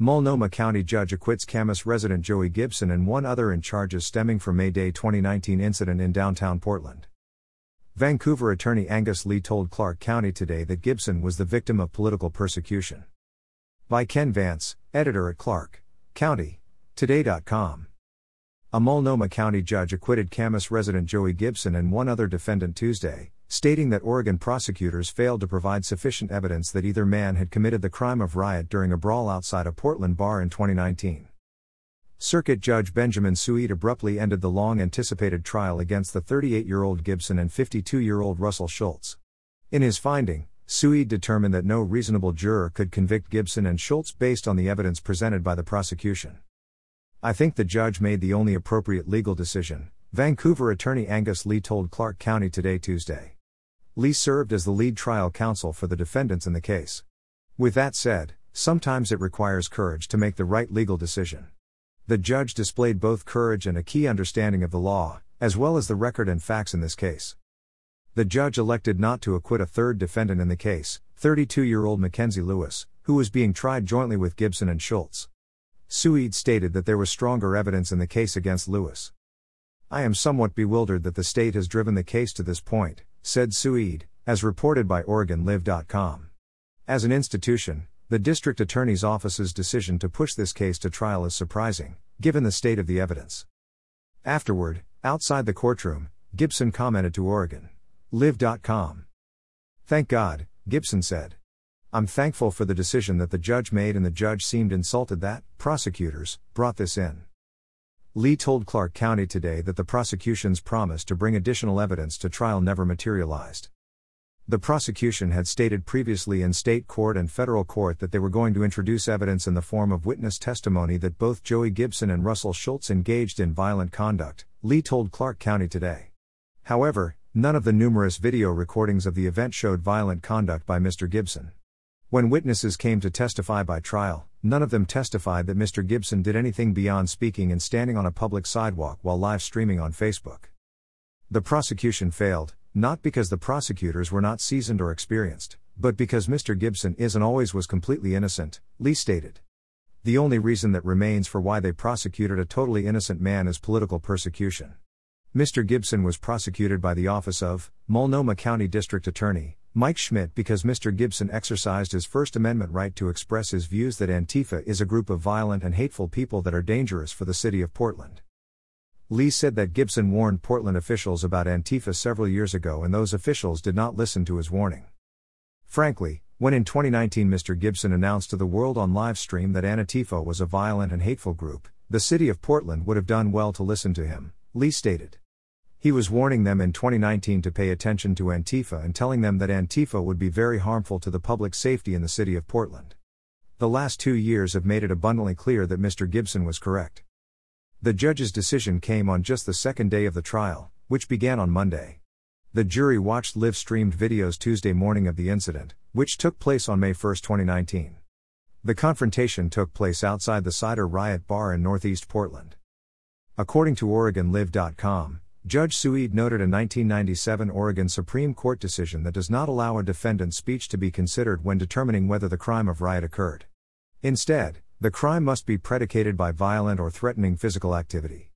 Multnomah County judge acquits Camas resident Joey Gibson and one other in charges stemming from May Day 2019 incident in downtown Portland. Vancouver attorney Angus Lee told Clark County today that Gibson was the victim of political persecution. By Ken Vance, editor at Clark County. Today.com. A Multnomah County judge acquitted Camas resident Joey Gibson and one other defendant Tuesday, stating that Oregon prosecutors failed to provide sufficient evidence that either man had committed the crime of riot during a brawl outside a Portland bar in 2019. Circuit Judge Benjamin Souede abruptly ended the long anticipated trial against the 38 year old Gibson and 52 year old Russell Schultz. In his finding, Souede determined that no reasonable juror could convict Gibson and Schultz based on the evidence presented by the prosecution. I think the judge made the only appropriate legal decision, Vancouver attorney Angus Lee told Clark County today, Tuesday. Lee served as the lead trial counsel for the defendants in the case. With that said, sometimes it requires courage to make the right legal decision. The judge displayed both courage and a key understanding of the law, as well as the record and facts in this case. The judge elected not to acquit a third defendant in the case, 32 year old Mackenzie Lewis, who was being tried jointly with Gibson and Schultz. Souede stated that there was stronger evidence in the case against Lewis. I am somewhat bewildered that the state has driven the case to this point, said Souede, as reported by OregonLive.com. As an institution, the district attorney's office's decision to push this case to trial is surprising, given the state of the evidence. Afterward, outside the courtroom, Gibson commented to OregonLive.com. Thank God, Gibson said. I'm thankful for the decision that the judge made, and the judge seemed insulted that, prosecutors, brought this in. Lee told Clark County today that the prosecution's promise to bring additional evidence to trial never materialized. The prosecution had stated previously in state court and federal court that they were going to introduce evidence in the form of witness testimony that both Joey Gibson and Russell Schultz engaged in violent conduct, Lee told Clark County today. However, none of the numerous video recordings of the event showed violent conduct by Mr. Gibson. When witnesses came to testify by trial, none of them testified that Mr. Gibson did anything beyond speaking and standing on a public sidewalk while live streaming on Facebook. The prosecution failed, not because the prosecutors were not seasoned or experienced, but because Mr. Gibson is and always was completely innocent, Lee stated. The only reason that remains for why they prosecuted a totally innocent man is political persecution. Mr. Gibson was prosecuted by the office of Multnomah County District Attorney, Mike Schmidt because Mr. Gibson exercised his First Amendment right to express his views that Antifa is a group of violent and hateful people that are dangerous for the city of Portland. Lee said that Gibson warned Portland officials about Antifa several years ago and those officials did not listen to his warning. Frankly, when in 2019 Mr. Gibson announced to the world on live stream that Antifa was a violent and hateful group, the city of Portland would have done well to listen to him, Lee stated. He was warning them in 2019 to pay attention to Antifa and telling them that Antifa would be very harmful to the public safety in the city of Portland. The last two years have made it abundantly clear that Mr. Gibson was correct. The judge's decision came on just the second day of the trial, which began on Monday. The jury watched live streamed videos Tuesday morning of the incident, which took place on May 1, 2019. The confrontation took place outside the Cider Riot Bar in Northeast Portland. According to OregonLive.com, Judge Souede noted a 1997 Oregon Supreme Court decision that does not allow a defendant's speech to be considered when determining whether the crime of riot occurred. Instead, the crime must be predicated by violent or threatening physical activity.